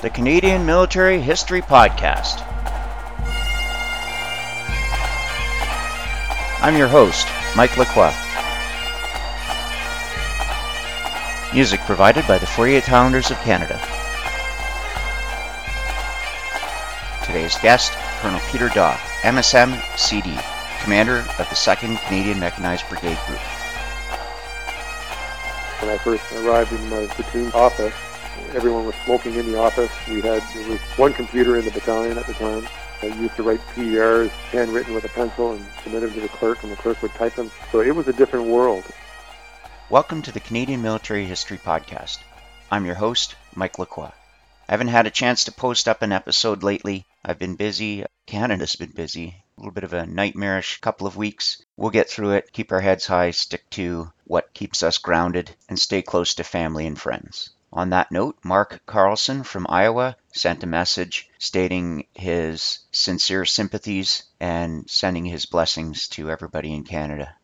the Canadian Military History Podcast. I'm your host, Mike Lacroix. Music provided by the 48 Highlanders of Canada. Today's guest, Colonel Peter Dawe, MSM CD, Commander of the 2nd Canadian Mechanized Brigade Group. When I first arrived in my platoon office, everyone was smoking in the office. We had there was one computer in the battalion at the time. I used to write PERs handwritten with a pencil and submit them to the clerk, and the clerk would type them. So it was a different world. Welcome to the Canadian Military History Podcast. I'm your host, Mike Lacroix. I haven't had a chance to post up an episode lately. I've been busy. Canada's been busy. A little bit of a nightmarish couple of weeks. We'll get through it, keep our heads high, stick to what keeps us grounded, and stay close to family and friends. On that note, Mark Carlson from Iowa sent a message stating his sincere sympathies and sending his blessings to everybody in Canada.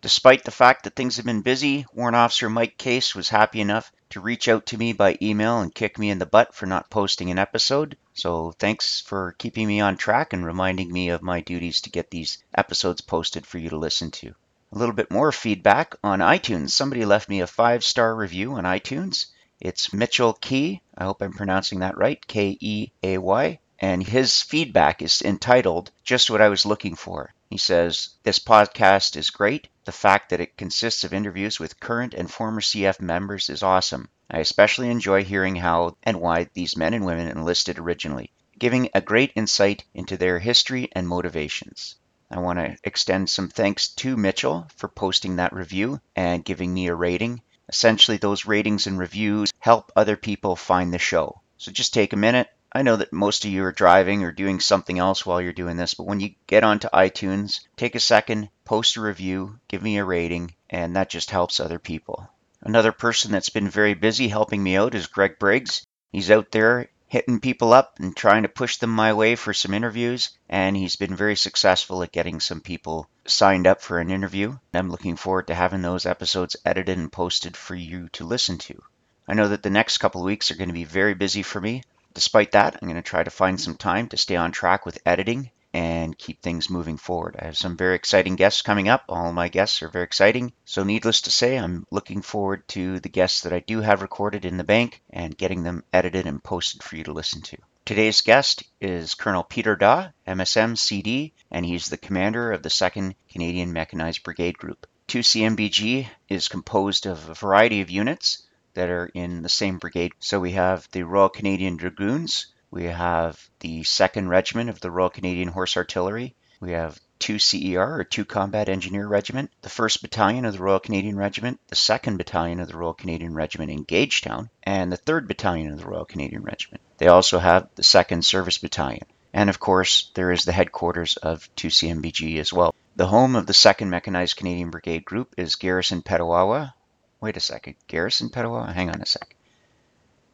Despite the fact that things have been busy, Warrant Officer Mike Case was happy enough to reach out to me by email and kick me in the butt for not posting an episode. So thanks for keeping me on track and reminding me of my duties to get these episodes posted for you to listen to. A little bit more feedback on iTunes. Somebody left me a five star review on iTunes. It's Mitchell Keay. I hope I'm pronouncing that right. K E A Y. And his feedback is entitled Just What I Was Looking For. He says, This podcast is great. The fact that it consists of interviews with current and former CF members is awesome. I especially enjoy hearing how and why these men and women enlisted originally, giving a great insight into their history and motivations. I want to extend some thanks to Mitchell for posting that review and giving me a rating. Essentially, those ratings and reviews help other people find the show. So just take a minute. I know that most of you are driving or doing something else while you're doing this, but when you get onto iTunes, take a second, post a review, give me a rating, and that just helps other people. Another person that's been very busy helping me out is Greg Briggs. He's out there hitting people up and trying to push them my way for some interviews. And he's been very successful at getting some people signed up for an interview. I'm looking forward to having those episodes edited and posted for you to listen to. I know that the next couple of weeks are going to be very busy for me. Despite that, I'm going to try to find some time to stay on track with editing and keep things moving forward. I have some very exciting guests coming up. All my guests are very exciting. So, needless to say, I'm looking forward to the guests that I do have recorded in the bank and getting them edited and posted for you to listen to. Today's guest is Colonel Peter Dawe, MSM CD, and he's the commander of the 2nd Canadian Mechanized Brigade Group. 2CMBG is composed of a variety of units that are in the same brigade. So we have the Royal Canadian Dragoons, we have the 2nd Regiment of the Royal Canadian Horse Artillery. We have 2 CER, or 2 Combat Engineer Regiment, the 1st Battalion of the Royal Canadian Regiment, the 2nd Battalion of the Royal Canadian Regiment in Gagetown, and the 3rd Battalion of the Royal Canadian Regiment. They also have the 2nd Service Battalion. And of course, there is the headquarters of 2CMBG as well. The home of the 2nd Mechanized Canadian Brigade Group is Garrison Petawawa. Wait a second, Garrison Petawawa? Hang on a sec.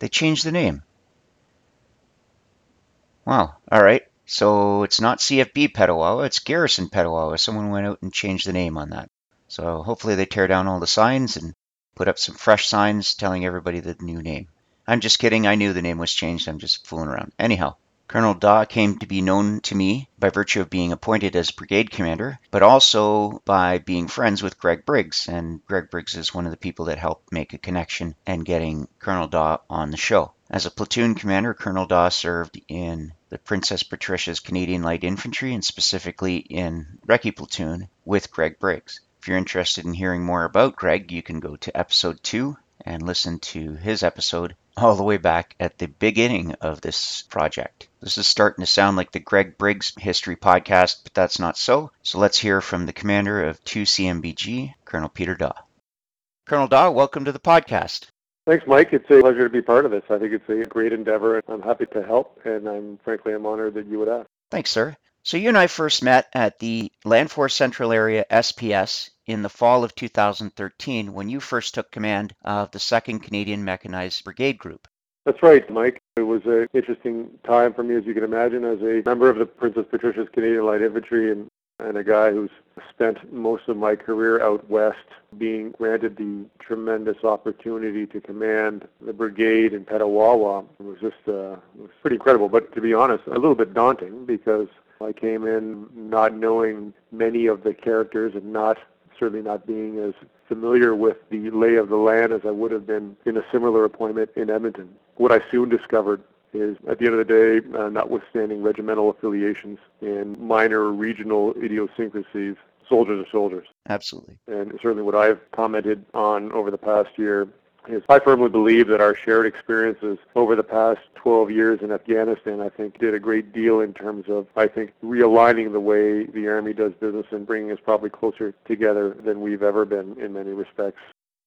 They changed the name. Wow. All right. So it's not CFB Petawawa, it's Garrison Petawawa. Someone went out and changed the name on that. So hopefully they tear down all the signs and put up some fresh signs telling everybody the new name. I'm just kidding. I knew the name was changed. I'm just fooling around. Anyhow, Colonel Dawe came to be known to me by virtue of being appointed as brigade commander, but also by being friends with Greg Briggs. And Greg Briggs is one of the people that helped make a connection and getting Colonel Dawe on the show. As a platoon commander, Colonel Dawe served in the Princess Patricia's Canadian Light Infantry and specifically in Recce Platoon with Greg Briggs. If you're interested in hearing more about Greg, you can go to episode 2 and listen to his episode all the way back at the beginning of this project. This is starting to sound like the Greg Briggs History Podcast, but that's not so. So let's hear from the commander of 2CMBG, Colonel Peter Dawe. Colonel Dawe, welcome to the podcast. Thanks, Mike. It's a pleasure to be part of this. I think it's a great endeavor. And I'm happy to help, and I'm frankly I'm honored that you would ask. Thanks, sir. So you and I first met at the Land Force Central Area SPS in the fall of 2013 when you first took command of the 2nd Canadian Mechanized Brigade Group. That's right, Mike. It was an interesting time for me, as you can imagine, as a member of the Princess Patricia's Canadian Light Infantry, and and a guy who's spent most of my career out west being granted the tremendous opportunity to command the brigade in Petawawa was just uh, was pretty incredible. But to be honest, a little bit daunting because I came in not knowing many of the characters and not certainly not being as familiar with the lay of the land as I would have been in a similar appointment in Edmonton. What I soon discovered is at the end of the day, uh, notwithstanding regimental affiliations and minor regional idiosyncrasies, soldiers are soldiers. Absolutely. And certainly what I've commented on over the past year is I firmly believe that our shared experiences over the past 12 years in Afghanistan, I think, did a great deal in terms of, I think, realigning the way the Army does business and bringing us probably closer together than we've ever been in many respects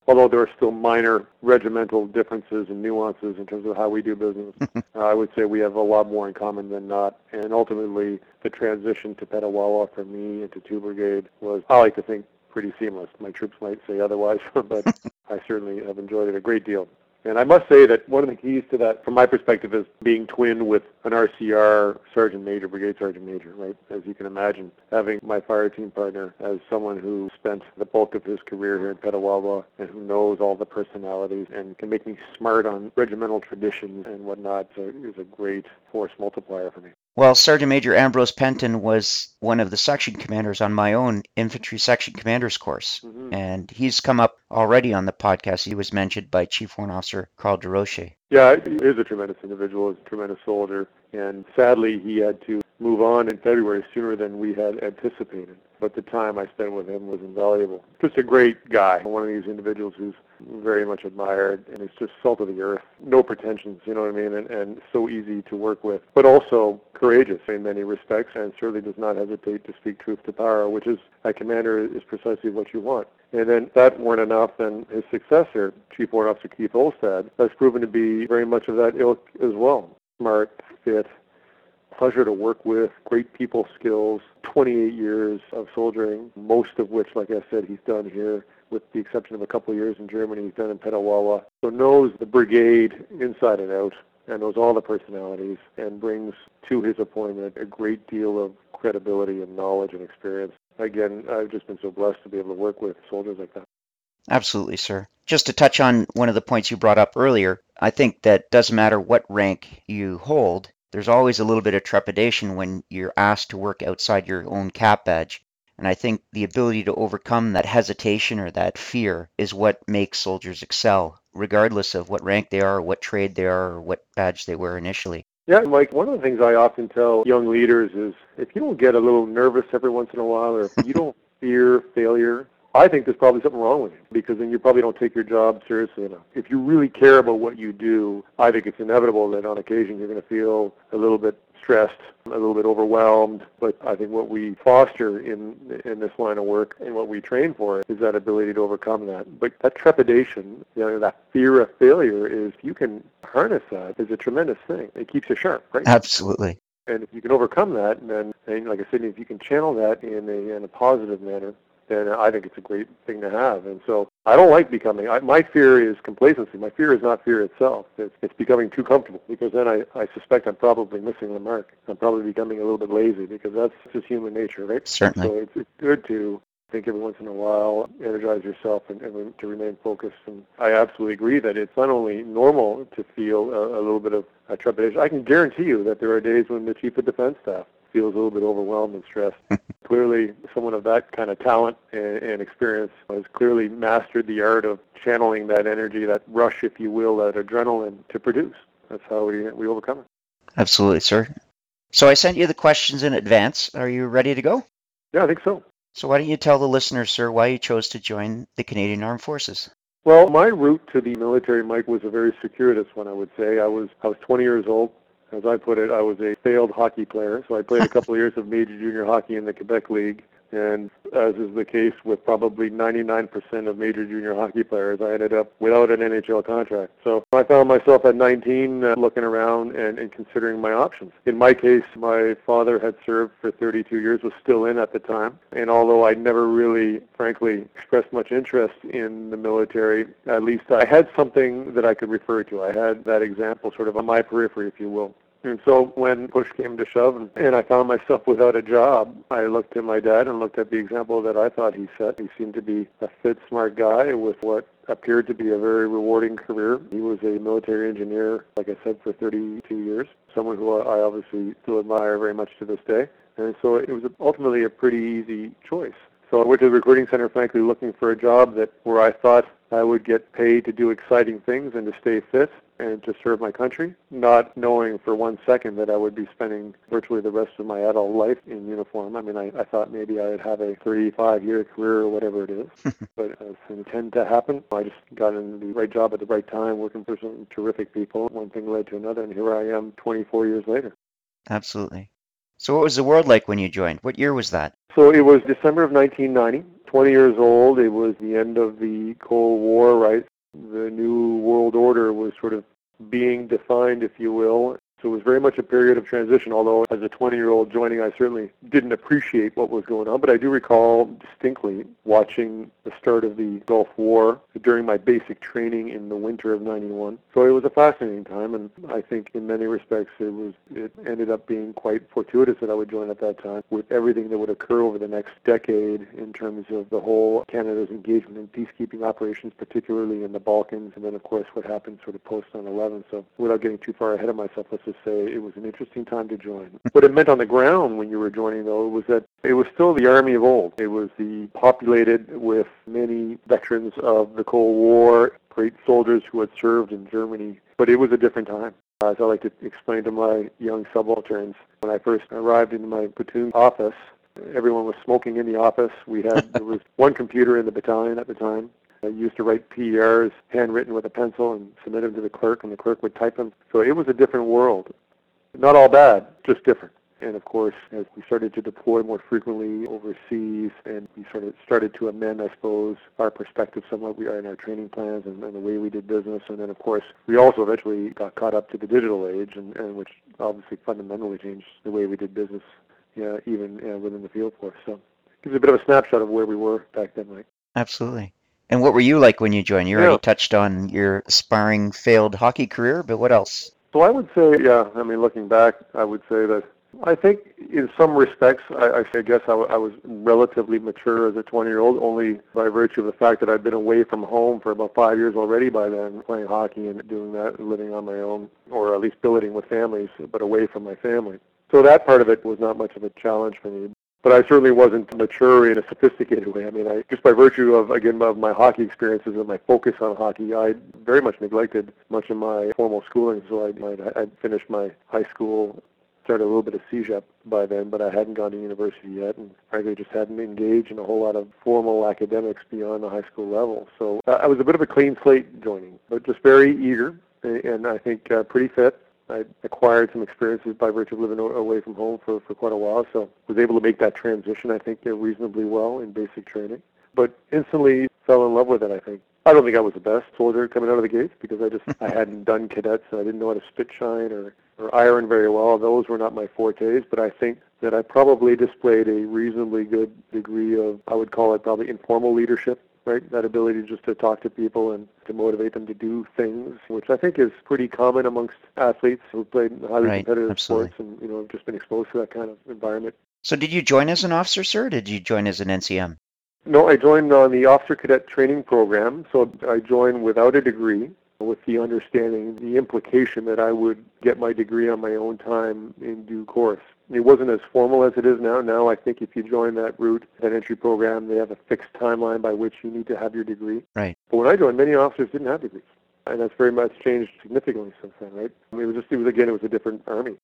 although there are still minor regimental differences and nuances in terms of how we do business, uh, I would say we have a lot more in common than not. And ultimately, the transition to Petawawa for me into 2 Brigade was, I like to think, pretty seamless. My troops might say otherwise, but I certainly have enjoyed it a great deal. And I must say that one of the keys to that, from my perspective, is being twinned with an RCR Sergeant Major, Brigade Sergeant Major, right? As you can imagine, having my fire team partner as someone who spent the bulk of his career here in Petawawa and who knows all the personalities and can make me smart on regimental traditions and whatnot is a great force multiplier for me. Well, Sergeant Major Ambrose Penton was one of the section commanders on my own infantry section commanders course. Mm-hmm. And he's come up already on the podcast. He was mentioned by Chief Warrant Officer Carl DeRoche. Yeah, he is a tremendous individual, he's a tremendous soldier. And sadly, he had to move on in February sooner than we had anticipated. But the time I spent with him was invaluable. Just a great guy, one of these individuals who's very much admired, and he's just salt of the earth. No pretensions, you know what I mean, and, and so easy to work with, but also courageous in many respects, and certainly does not hesitate to speak truth to power, which is, a commander, is precisely what you want. And then that weren't enough, then his successor, Chief Warrant Officer Keith Olstad, has proven to be very much of that ilk as well. Smart, fit, pleasure to work with, great people skills, 28 years of soldiering, most of which, like I said, he's done here with the exception of a couple of years in Germany. He's done in Petawawa. So knows the brigade inside and out and knows all the personalities and brings to his appointment a great deal of credibility and knowledge and experience. Again, I've just been so blessed to be able to work with soldiers like that. Absolutely, sir. Just to touch on one of the points you brought up earlier, I think that doesn't matter what rank you hold, there's always a little bit of trepidation when you're asked to work outside your own cap badge. And I think the ability to overcome that hesitation or that fear is what makes soldiers excel, regardless of what rank they are, or what trade they are, or what badge they wear initially. Yeah, Mike, one of the things I often tell young leaders is if you don't get a little nervous every once in a while, or if you don't fear failure, I think there's probably something wrong with you because then you probably don't take your job seriously enough. If you really care about what you do, I think it's inevitable that on occasion you're going to feel a little bit stressed, a little bit overwhelmed. But I think what we foster in in this line of work and what we train for is that ability to overcome that. But that trepidation, you know, that fear of failure is you can harness that is a tremendous thing. It keeps you sharp, right? Absolutely. And if you can overcome that, then, and like I said, if you can channel that in a, in a positive manner, then I think it's a great thing to have. And so I don't like becoming. I, my fear is complacency. My fear is not fear itself. It's, it's becoming too comfortable because then I, I suspect I'm probably missing the mark. I'm probably becoming a little bit lazy because that's just human nature, right? Certainly. So it's, it's good to think every once in a while, energize yourself and, and to remain focused. And I absolutely agree that it's not only normal to feel a, a little bit of a trepidation. I can guarantee you that there are days when the chief of defense staff feels a little bit overwhelmed and stressed. clearly, someone of that kind of talent and, and, experience has clearly mastered the art of channeling that energy, that rush, if you will, that adrenaline to produce. That's how we, we overcome it. Absolutely, sir. So I sent you the questions in advance. Are you ready to go? Yeah, I think so. So why don't you tell the listeners, sir, why you chose to join the Canadian Armed Forces? Well, my route to the military, Mike, was a very circuitous one. I would say I was I was 20 years old as I put it, I was a failed hockey player. So I played a couple of years of major junior hockey in the Quebec League. And as is the case with probably 99% of major junior hockey players, I ended up without an NHL contract. So I found myself at 19 uh, looking around and, and considering my options. In my case, my father had served for 32 years, was still in at the time. And although I never really, frankly, expressed much interest in the military, at least I had something that I could refer to. I had that example sort of on my periphery, if you will. And so when push came to shove and I found myself without a job, I looked at my dad and looked at the example that I thought he set. He seemed to be a fit, smart guy with what appeared to be a very rewarding career. He was a military engineer, like I said, for 32 years, someone who I obviously still admire very much to this day. And so it was ultimately a pretty easy choice. So I went to the recruiting center, frankly, looking for a job that where I thought I would get paid to do exciting things and to stay fit and to serve my country, not knowing for one second that I would be spending virtually the rest of my adult life in uniform. I mean, I, I thought maybe I would have a 35-year career or whatever it is, but it didn't tend to happen. I just got in the right job at the right time, working for some terrific people. One thing led to another, and here I am 24 years later. Absolutely. So what was the world like when you joined? What year was that? So it was December of 1990. 20 years old. It was the end of the Cold War, right? The new world order was sort of being defined, if you will. So it was very much a period of transition, although as a 20-year-old joining, I certainly didn't appreciate what was going on. But I do recall distinctly watching the start of the Gulf War during my basic training in the winter of 91. So it was a fascinating time, and I think in many respects it was it ended up being quite fortuitous that I would join at that time with everything that would occur over the next decade in terms of the whole Canada's engagement in peacekeeping operations, particularly in the Balkans, and then of course what happened sort of post 9/11. So without getting too far ahead of myself, let's just say it was an interesting time to join. what it meant on the ground when you were joining, though, was that it was still the army of old. It was the populated with many veterans of the Cold War, great soldiers who had served in Germany. But it was a different time. As I like to explain to my young subalterns, when I first arrived in my platoon office, everyone was smoking in the office. We had there was one computer in the battalion at the time. I used to write PERs handwritten with a pencil and submit them to the clerk, and the clerk would type them. So it was a different world. Not all bad, just different. And of course, as we started to deploy more frequently overseas and we sort of started to amend, I suppose, our perspective somewhat we are in our training plans and, and, the way we did business. And then, of course, we also eventually got caught up to the digital age, and, and which obviously fundamentally changed the way we did business, yeah, even within the field force. So it gives a bit of a snapshot of where we were back then, Mike. Absolutely. And what were you like when you joined? You already yeah. touched on your aspiring failed hockey career, but what else? So I would say, yeah, I mean, looking back, I would say that I think in some respects, I, I guess I, I was relatively mature as a 20-year-old, only by virtue of the fact that I'd been away from home for about five years already by then, playing hockey and doing that, and living on my own, or at least billeting with families, but away from my family. So that part of it was not much of a challenge for me. But I certainly wasn't mature in a sophisticated way. I mean, I, just by virtue of, again, of my hockey experiences and my focus on hockey, I very much neglected much of my formal schooling. So I, I'd finished my high school started a little bit of CEGEP by then, but I hadn't gone to university yet, and frankly just hadn't engaged in a whole lot of formal academics beyond the high school level. So uh, I was a bit of a clean slate joining, but just very eager, and I think uh, pretty fit. I acquired some experiences by virtue of living away from home for, for quite a while, so was able to make that transition, I think, reasonably well in basic training. But instantly fell in love with it, I think. I don't think I was the best soldier coming out of the gates because I just I hadn't done cadets and I didn't know how to spit shine or or iron very well. Those were not my fortes, but I think that I probably displayed a reasonably good degree of I would call it probably informal leadership, right? That ability just to talk to people and to motivate them to do things, which I think is pretty common amongst athletes who played in highly right, competitive absolutely. sports and you know have just been exposed to that kind of environment. So did you join as an officer, sir? Or did you join as an NCM? No, I joined on the officer cadet training program. So I joined without a degree with the understanding, the implication that I would get my degree on my own time in due course. It wasn't as formal as it is now. Now I think if you join that route, that entry program, they have a fixed timeline by which you need to have your degree. Right. But when I joined, many officers didn't have degrees. And that's very much changed significantly since then, right? I mean, it was just, it was, again, it was a different army.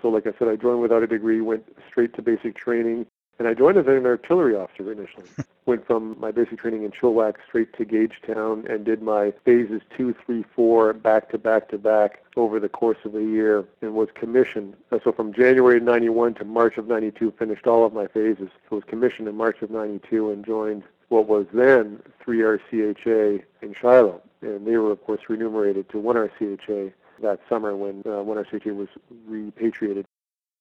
So like I said, I joined without a degree, went straight to basic training, and I joined as an artillery officer initially. Went from my basic training in Chilliwack straight to Gagetown and did my phases two, three, four back to back to back over the course of a year and was commissioned. So from January 91 to March of 92, finished all of my phases. So was commissioned in March of 92 and joined what was then 3RCHA in Shilo. And they were, of course, remunerated to 1RCHA that summer when uh, 1RCHA was repatriated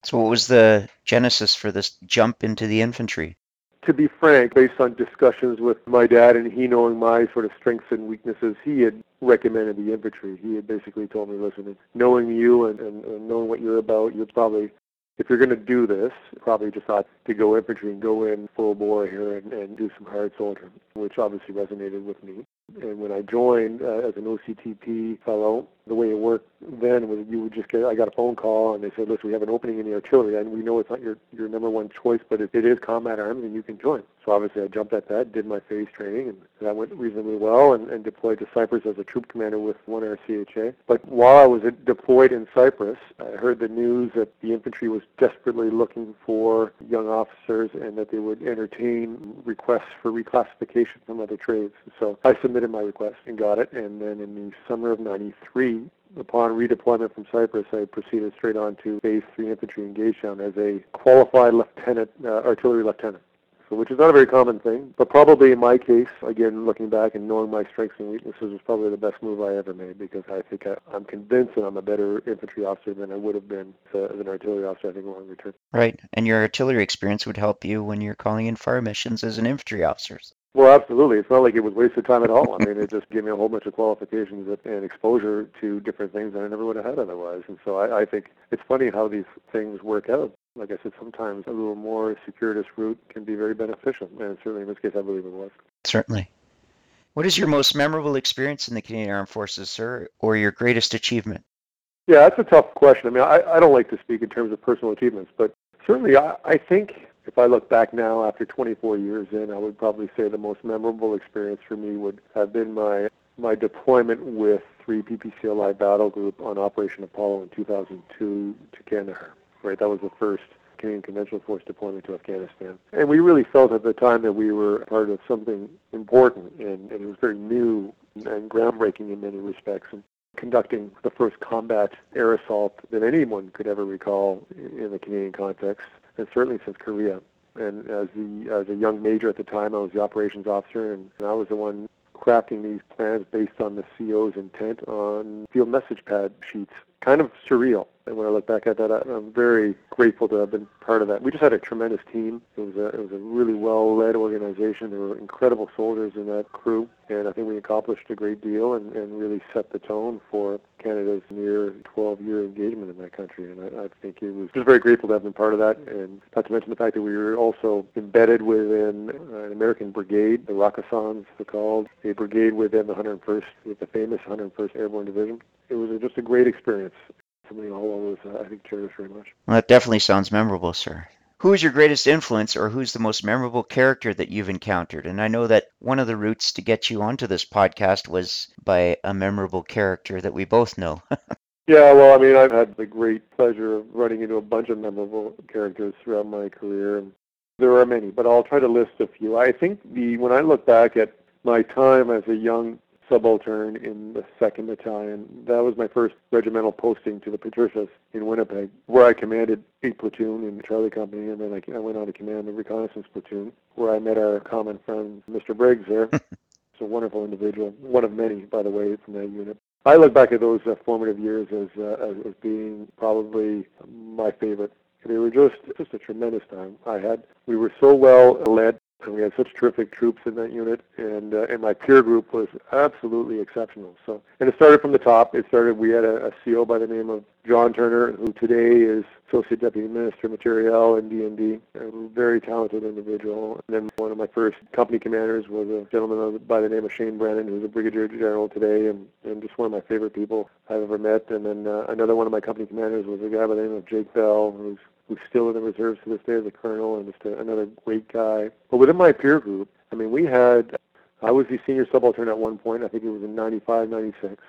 so, what was the genesis for this jump into the infantry? to be frank, based on discussions with my dad and he knowing my sort of strengths and weaknesses, he had recommended the infantry. He had basically told me, listen, knowing you and, and, and knowing what you're about, you're probably if you're going to do this, probably just ought to go infantry and go in full bore here and, and do some hard soldiering, which obviously resonated with me. And when I joined uh, as an OCTP fellow, the way it worked then was you would just get, I got a phone call and they said, listen, we have an opening in the artillery and we know it's not your, your number one choice, but it, it is combat arms and you can join. So obviously I jumped at that, did my phase training and that went reasonably well and, and deployed to Cyprus as a troop commander with 1 RCHA. But while I was deployed in Cyprus, I heard the news that the infantry was desperately looking for young officers and that they would entertain requests for reclassification from other trades. So I submitted my request and got it. And then in the summer of 93, upon redeployment from Cyprus, I proceeded straight on to Base 3 Infantry in Gagetown as a qualified lieutenant, uh, artillery lieutenant. So, which is not a very common thing, but probably in my case, again, looking back and knowing my strengths and weaknesses was probably the best move I ever made because I think I, I'm convinced that I'm a better infantry officer than I would have been as an artillery officer, I think, longer term. Right. And your artillery experience would help you when you're calling in fire missions as an infantry officer. Well, absolutely. It's not like it was wasted time at all. I mean, it just gave me a whole bunch of qualifications and exposure to different things that I never would have had otherwise. And so I, I think it's funny how these things work out. Like I said, sometimes a little more circuitous route can be very beneficial, and certainly in this case, I believe it was. Certainly. What is your most memorable experience in the Canadian Armed Forces, sir, or your greatest achievement? Yeah, that's a tough question. I mean, I, I don't like to speak in terms of personal achievements, but certainly I, I think if I look back now after 24 years in, I would probably say the most memorable experience for me would have been my my deployment with 3 PPCLI Battle Group on Operation Apollo in 2002 to Kandahar. Right, that was the first Canadian Conventional Force deployment to Afghanistan. And we really felt at the time that we were part of something important, and, and it was very new and groundbreaking in many respects. And conducting the first combat air assault that anyone could ever recall in the Canadian context and certainly since Korea. And as the as a young major at the time, I was the operations officer, and I was the one crafting these plans based on the CO's intent on field message pad sheets. Kind of surreal. And when I look back at that, I'm very grateful to have been part of that. We just had a tremendous team. It was a, it was a really well-led organization. There were incredible soldiers in that crew, and I think we accomplished a great deal and, and really set the tone for Canada's near 12-year engagement in that country. And I, I think it was just very grateful to have been part of that, and not to mention the fact that we were also embedded within an American brigade, the Rakkasans, they're called, a brigade within the 101st, with the famous 101st Airborne Division. It was just a great experience something I'll always, uh, I think, cherish very much. Well, that definitely sounds memorable, sir. Who is your greatest influence or who's the most memorable character that you've encountered? And I know that one of the routes to get you onto this podcast was by a memorable character that we both know. yeah, well, I mean, I've had the great pleasure of running into a bunch of memorable characters throughout my career. There are many, but I'll try to list a few. I think the when I look back at my time as a young subaltern in the 2nd Battalion. That was my first regimental posting to the Patricias in Winnipeg, where I commanded a platoon in the Charlie Company, and then I, I went on to command the reconnaissance platoon, where I met our common friend, Mr. Briggs there. He's a wonderful individual, one of many, by the way, from that unit. I look back at those uh, formative years as, uh, as being probably my favorite. They were just just a tremendous time. I had we were so well led and we had such terrific troops in that unit, and uh, and my peer group was absolutely exceptional. So, and it started from the top. It started. We had a, a CO by the name of John Turner, who today is Associate Deputy Minister Materiel in DND, a very talented individual. And then one of my first company commanders was a gentleman by the name of Shane Brennan, who's a Brigadier General today, and, and just one of my favorite people I've ever met. And then uh, another one of my company commanders was a guy by the name of Jake Bell, who's who's still in the reserves to this day as a colonel and just a, another great guy. But within my peer group, I mean, we had, I was the senior subaltern at one point. I think it was in 95, 96.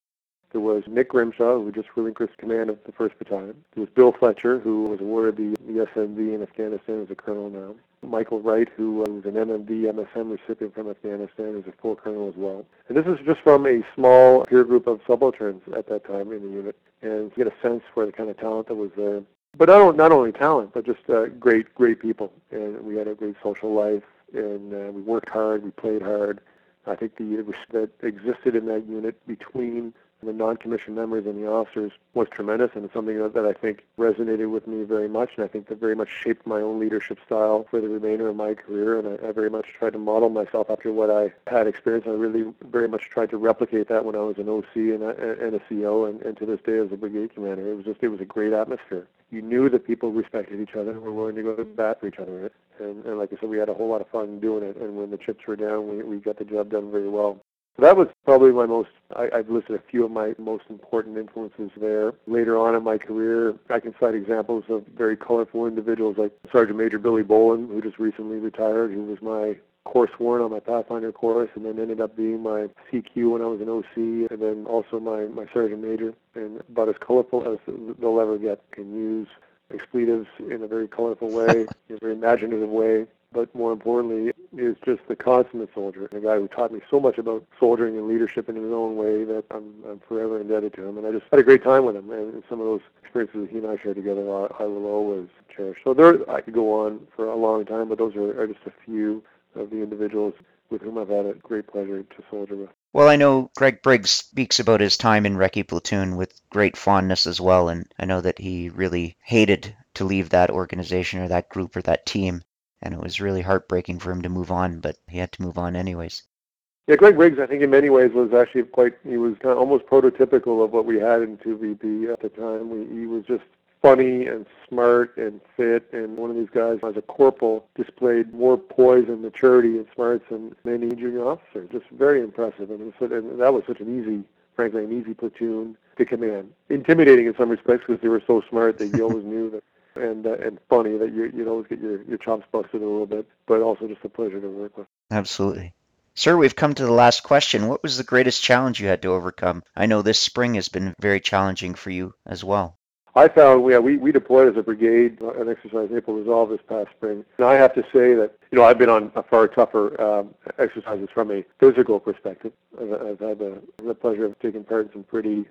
There was Nick Grimshaw, who just relinquished command of the 1st Battalion. There was Bill Fletcher, who was awarded the, the SMV in Afghanistan as a colonel now. Michael Wright, who was an MMV MSM recipient from Afghanistan, is a full colonel as well. And this is just from a small peer group of subalterns at that time in the unit. And to get a sense for the kind of talent that was there but not, not only talent, but just uh, great, great people. And we had a great social life, and uh, we worked hard, we played hard. I think the that existed in that unit between the non-commissioned members and the officers was tremendous and it's something that, that I think resonated with me very much and I think that very much shaped my own leadership style for the remainder of my career and I, I very much tried to model myself after what I had experienced. I really very much tried to replicate that when I was an OC and a, and a CO and, and to this day as a brigade commander. It was just, it was a great atmosphere. You knew that people respected each other and were willing to go to bat for each other. And, and like I said, we had a whole lot of fun doing it. And when the chips were down, we, we got the job done very well. So that was probably my most, I, I've listed a few of my most important influences there. Later on in my career, I can cite examples of very colorful individuals like Sergeant Major Billy Bolin, who just recently retired, who was my course sworn on my Pathfinder course and then ended up being my CQ when I was an OC and then also my, my Sergeant Major and about as colorful as they'll ever get. Can use expletives in a very colorful way, in a very imaginative way, but more importantly, is just the consummate soldier, a guy who taught me so much about soldiering and leadership in his own way that I'm, I'm forever indebted to him. And I just had a great time with him, and some of those experiences that he and I shared together, I, I will always cherish. So there, I could go on for a long time, but those are, are just a few of the individuals with whom I've had a great pleasure to soldier with. Well, I know Greg Briggs speaks about his time in Recce Platoon with great fondness as well, and I know that he really hated to leave that organization or that group or that team, and it was really heartbreaking for him to move on, but he had to move on anyways. Yeah, Greg Briggs, I think in many ways was actually quite, he was kind of almost prototypical of what we had in 2VP at the time. We, he was just funny and smart and fit. And one of these guys, as a corporal, displayed more poise and maturity and smarts than any junior officer. Just very impressive. And, was, and that was such an easy, frankly, an easy platoon to command. Intimidating in some respects because they were so smart that you always knew that. And uh, and funny that you you'd always get your your chops busted a little bit, but also just a pleasure to work with. Absolutely. Sir, we've come to the last question. What was the greatest challenge you had to overcome? I know this spring has been very challenging for you as well. I found yeah, we, we deployed as a brigade an exercise Maple Resolve this past spring. And I have to say that, you know, I've been on far tougher um, exercises from a physical perspective. I've, I've had the, the pleasure of taking part in some pretty,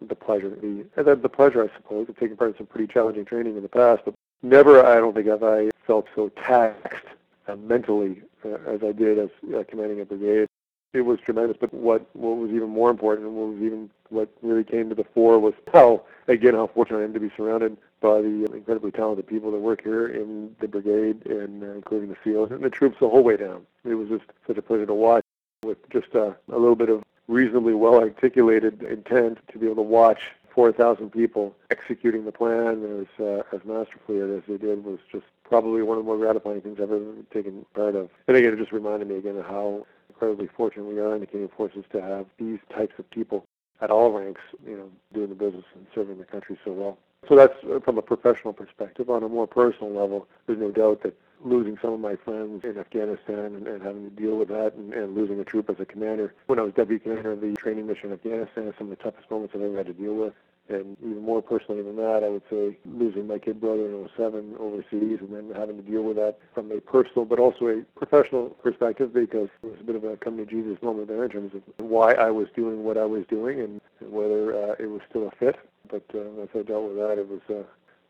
the pleasure, the, the pleasure, I suppose, of taking part in some pretty challenging training in the past. But never, I don't think, have I felt so taxed uh, mentally uh, as I did as uh, commanding a brigade it was tremendous. But what what was even more important, and what was even what really came to the fore, was how again how fortunate I am to be surrounded by the incredibly talented people that work here in the brigade, and uh, including the SEALs and the troops the whole way down. It was just such a pleasure to watch, with just a, a little bit of reasonably well articulated intent to be able to watch 4,000 people executing the plan as uh, as masterfully as they did was just probably one of the more gratifying things I've ever taken part of. And again, it just reminded me again of how incredibly fortunate we are in the Canadian Forces to have these types of people at all ranks, you know, doing the business and serving the country so well. So that's uh, from a professional perspective. On a more personal level, there's no doubt that losing some of my friends in Afghanistan and, and having to deal with that and, and losing a troop as a commander. When I was deputy commander of the training mission in Afghanistan, some of the toughest moments I've ever had to deal with. And even more personally than that, I would say losing my kid brother in 07 overseas and then having to deal with that from a personal but also a professional perspective because it was a bit of a come to Jesus moment there in terms of why I was doing what I was doing and whether uh, it was still a fit. But uh, once I dealt with that, it was uh,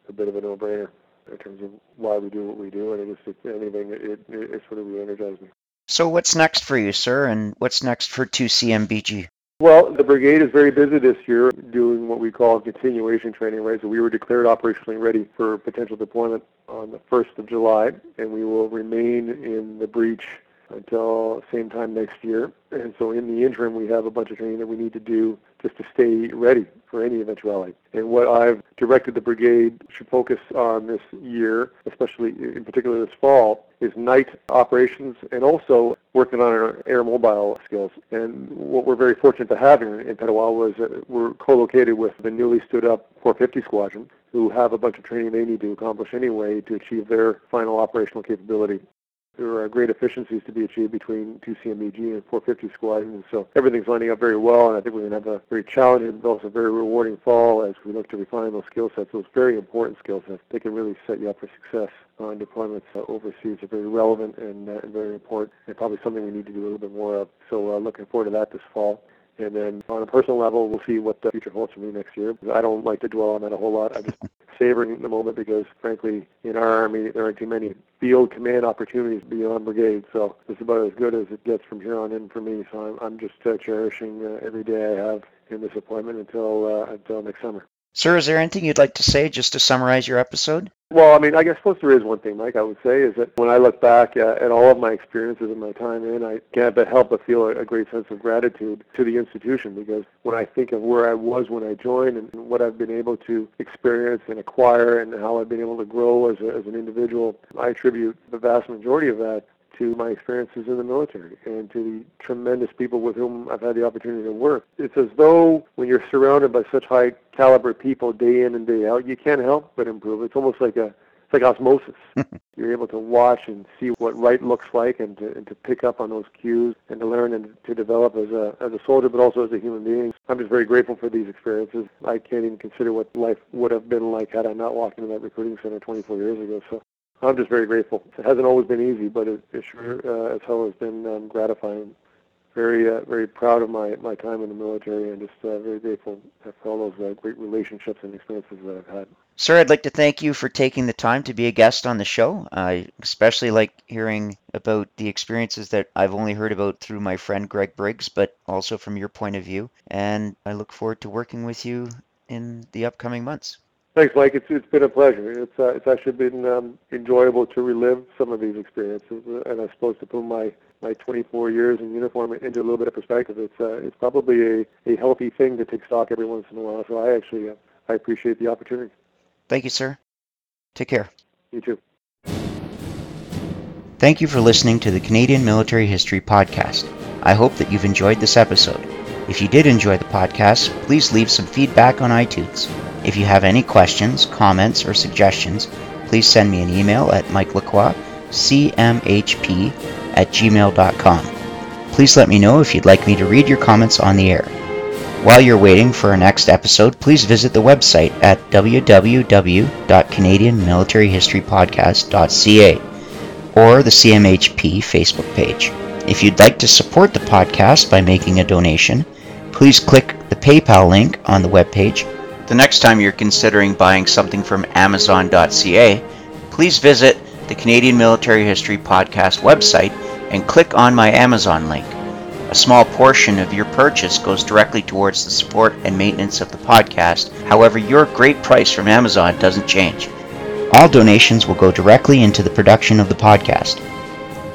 a bit of a no-brainer in terms of why we do what we do. And it just, if anything, it, it, it sort of re-energized me. So what's next for you, sir, and what's next for 2CMBG? Well, the brigade is very busy this year doing what we call continuation training, right? So we were declared operationally ready for potential deployment on the 1st of July, and we will remain in the breach until same time next year. And so in the interim, we have a bunch of training that we need to do just to stay ready for any eventuality. And what I've directed the brigade should focus on this year, especially in particular this fall, is night operations and also working on our air mobile skills. And what we're very fortunate to have here in Petawawa was that we're co-located with the newly stood up 450 Squadron, who have a bunch of training they need to accomplish anyway to achieve their final operational capability there are great efficiencies to be achieved between 2CMBG and 450 squadron, and so everything's lining up very well, and I think we're going to have a very challenging but also very rewarding fall as we look to refine those skill sets, those very important skill sets. They can really set you up for success on deployments uh, overseas are very relevant and, uh, very important, and probably something we need to do a little bit more of. So uh, looking forward to that this fall. And then on a personal level, we'll see what the future holds for me next year. I don't like to dwell on that a whole lot. I'm just savoring the moment because, frankly, in our Army, there aren't too many field command opportunities beyond brigade. So it's about as good as it gets from here on in for me. So I'm, I'm just uh, cherishing uh, every day I have in this appointment until uh, until next summer. Sir, is there anything you'd like to say just to summarize your episode? Well, I mean, I guess suppose there is one thing, Mike. I would say is that when I look back uh, at all of my experiences and my time in, I can't but help but feel a, a great sense of gratitude to the institution because when I think of where I was when I joined and what I've been able to experience and acquire and how I've been able to grow as, a, as an individual, I attribute the vast majority of that to my experiences in the military and to the tremendous people with whom I've had the opportunity to work. It's as though when you're surrounded by such high caliber people day in and day out, you can't help but improve. It's almost like a it's like osmosis. you're able to watch and see what right looks like and to, and to pick up on those cues and to learn and to develop as a, as a soldier but also as a human being. I'm just very grateful for these experiences. I can't even consider what life would have been like had I not walked into that recruiting center 24 years ago. So I'm just very grateful. It hasn't always been easy, but it, it sure uh, as hell has been um, gratifying. Very, uh, very proud of my, my time in the military and just uh, very grateful for all those uh, great relationships and experiences that I've had. Sir, I'd like to thank you for taking the time to be a guest on the show. I especially like hearing about the experiences that I've only heard about through my friend Greg Briggs, but also from your point of view. And I look forward to working with you in the upcoming months. Thanks, Mike. It's it's been a pleasure. It's uh, it's actually been um, enjoyable to relive some of these experiences, uh, and I suppose to put my my 24 years in uniform into a little bit of perspective, it's uh, it's probably a, a healthy thing to take stock every once in a while. So I actually uh, I appreciate the opportunity. Thank you, sir. Take care. You too. Thank you for listening to the Canadian Military History Podcast. I hope that you've enjoyed this episode. If you did enjoy the podcast, please leave some feedback on iTunes. If you have any questions, comments, or suggestions, please send me an email at mikelacroix, cmhp at gmail.com. Please let me know if you'd like me to read your comments on the air. While you're waiting for our next episode, please visit the website at www.canadianmilitaryhistorypodcast.ca or the CMHP Facebook page. If you'd like to support the podcast by making a donation, please click the PayPal link on the webpage. The next time you're considering buying something from Amazon.ca, please visit the Canadian Military History Podcast website and click on my Amazon link. A small portion of your purchase goes directly towards the support and maintenance of the podcast. However, your great price from Amazon doesn't change. All donations will go directly into the production of the podcast.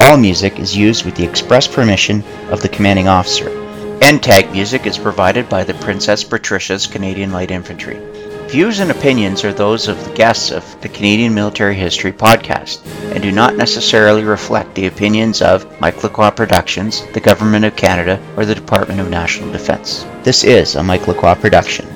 All music is used with the express permission of the commanding officer. End tag music is provided by the Princess Patricia's Canadian Light Infantry. Views and opinions are those of the guests of the Canadian Military History Podcast and do not necessarily reflect the opinions of Mike Lacroix Productions, the Government of Canada, or the Department of National Defence. This is a Mike Lacroix production.